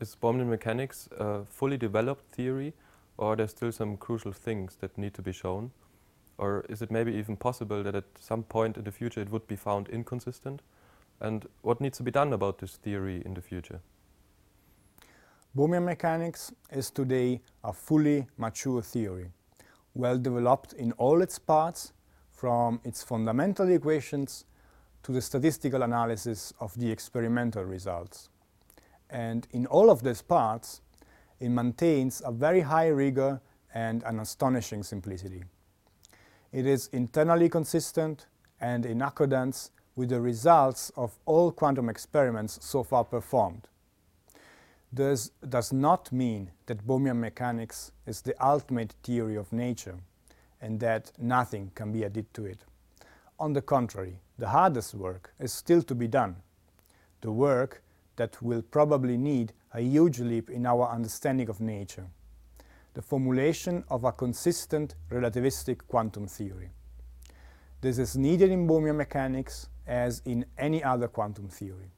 is Bohmian mechanics a fully developed theory or are there still some crucial things that need to be shown? Or is it maybe even possible that at some point in the future it would be found inconsistent? And what needs to be done about this theory in the future? Bohmian mechanics is today a fully mature theory, well developed in all its parts, from its fundamental equations to the statistical analysis of the experimental results. And in all of these parts, it maintains a very high rigor and an astonishing simplicity. It is internally consistent and in accordance with the results of all quantum experiments so far performed. This does not mean that Bohmian mechanics is the ultimate theory of nature and that nothing can be added to it. On the contrary, the hardest work is still to be done. The work that will probably need a huge leap in our understanding of nature, the formulation of a consistent relativistic quantum theory. This is needed in Bohmian mechanics as in any other quantum theory.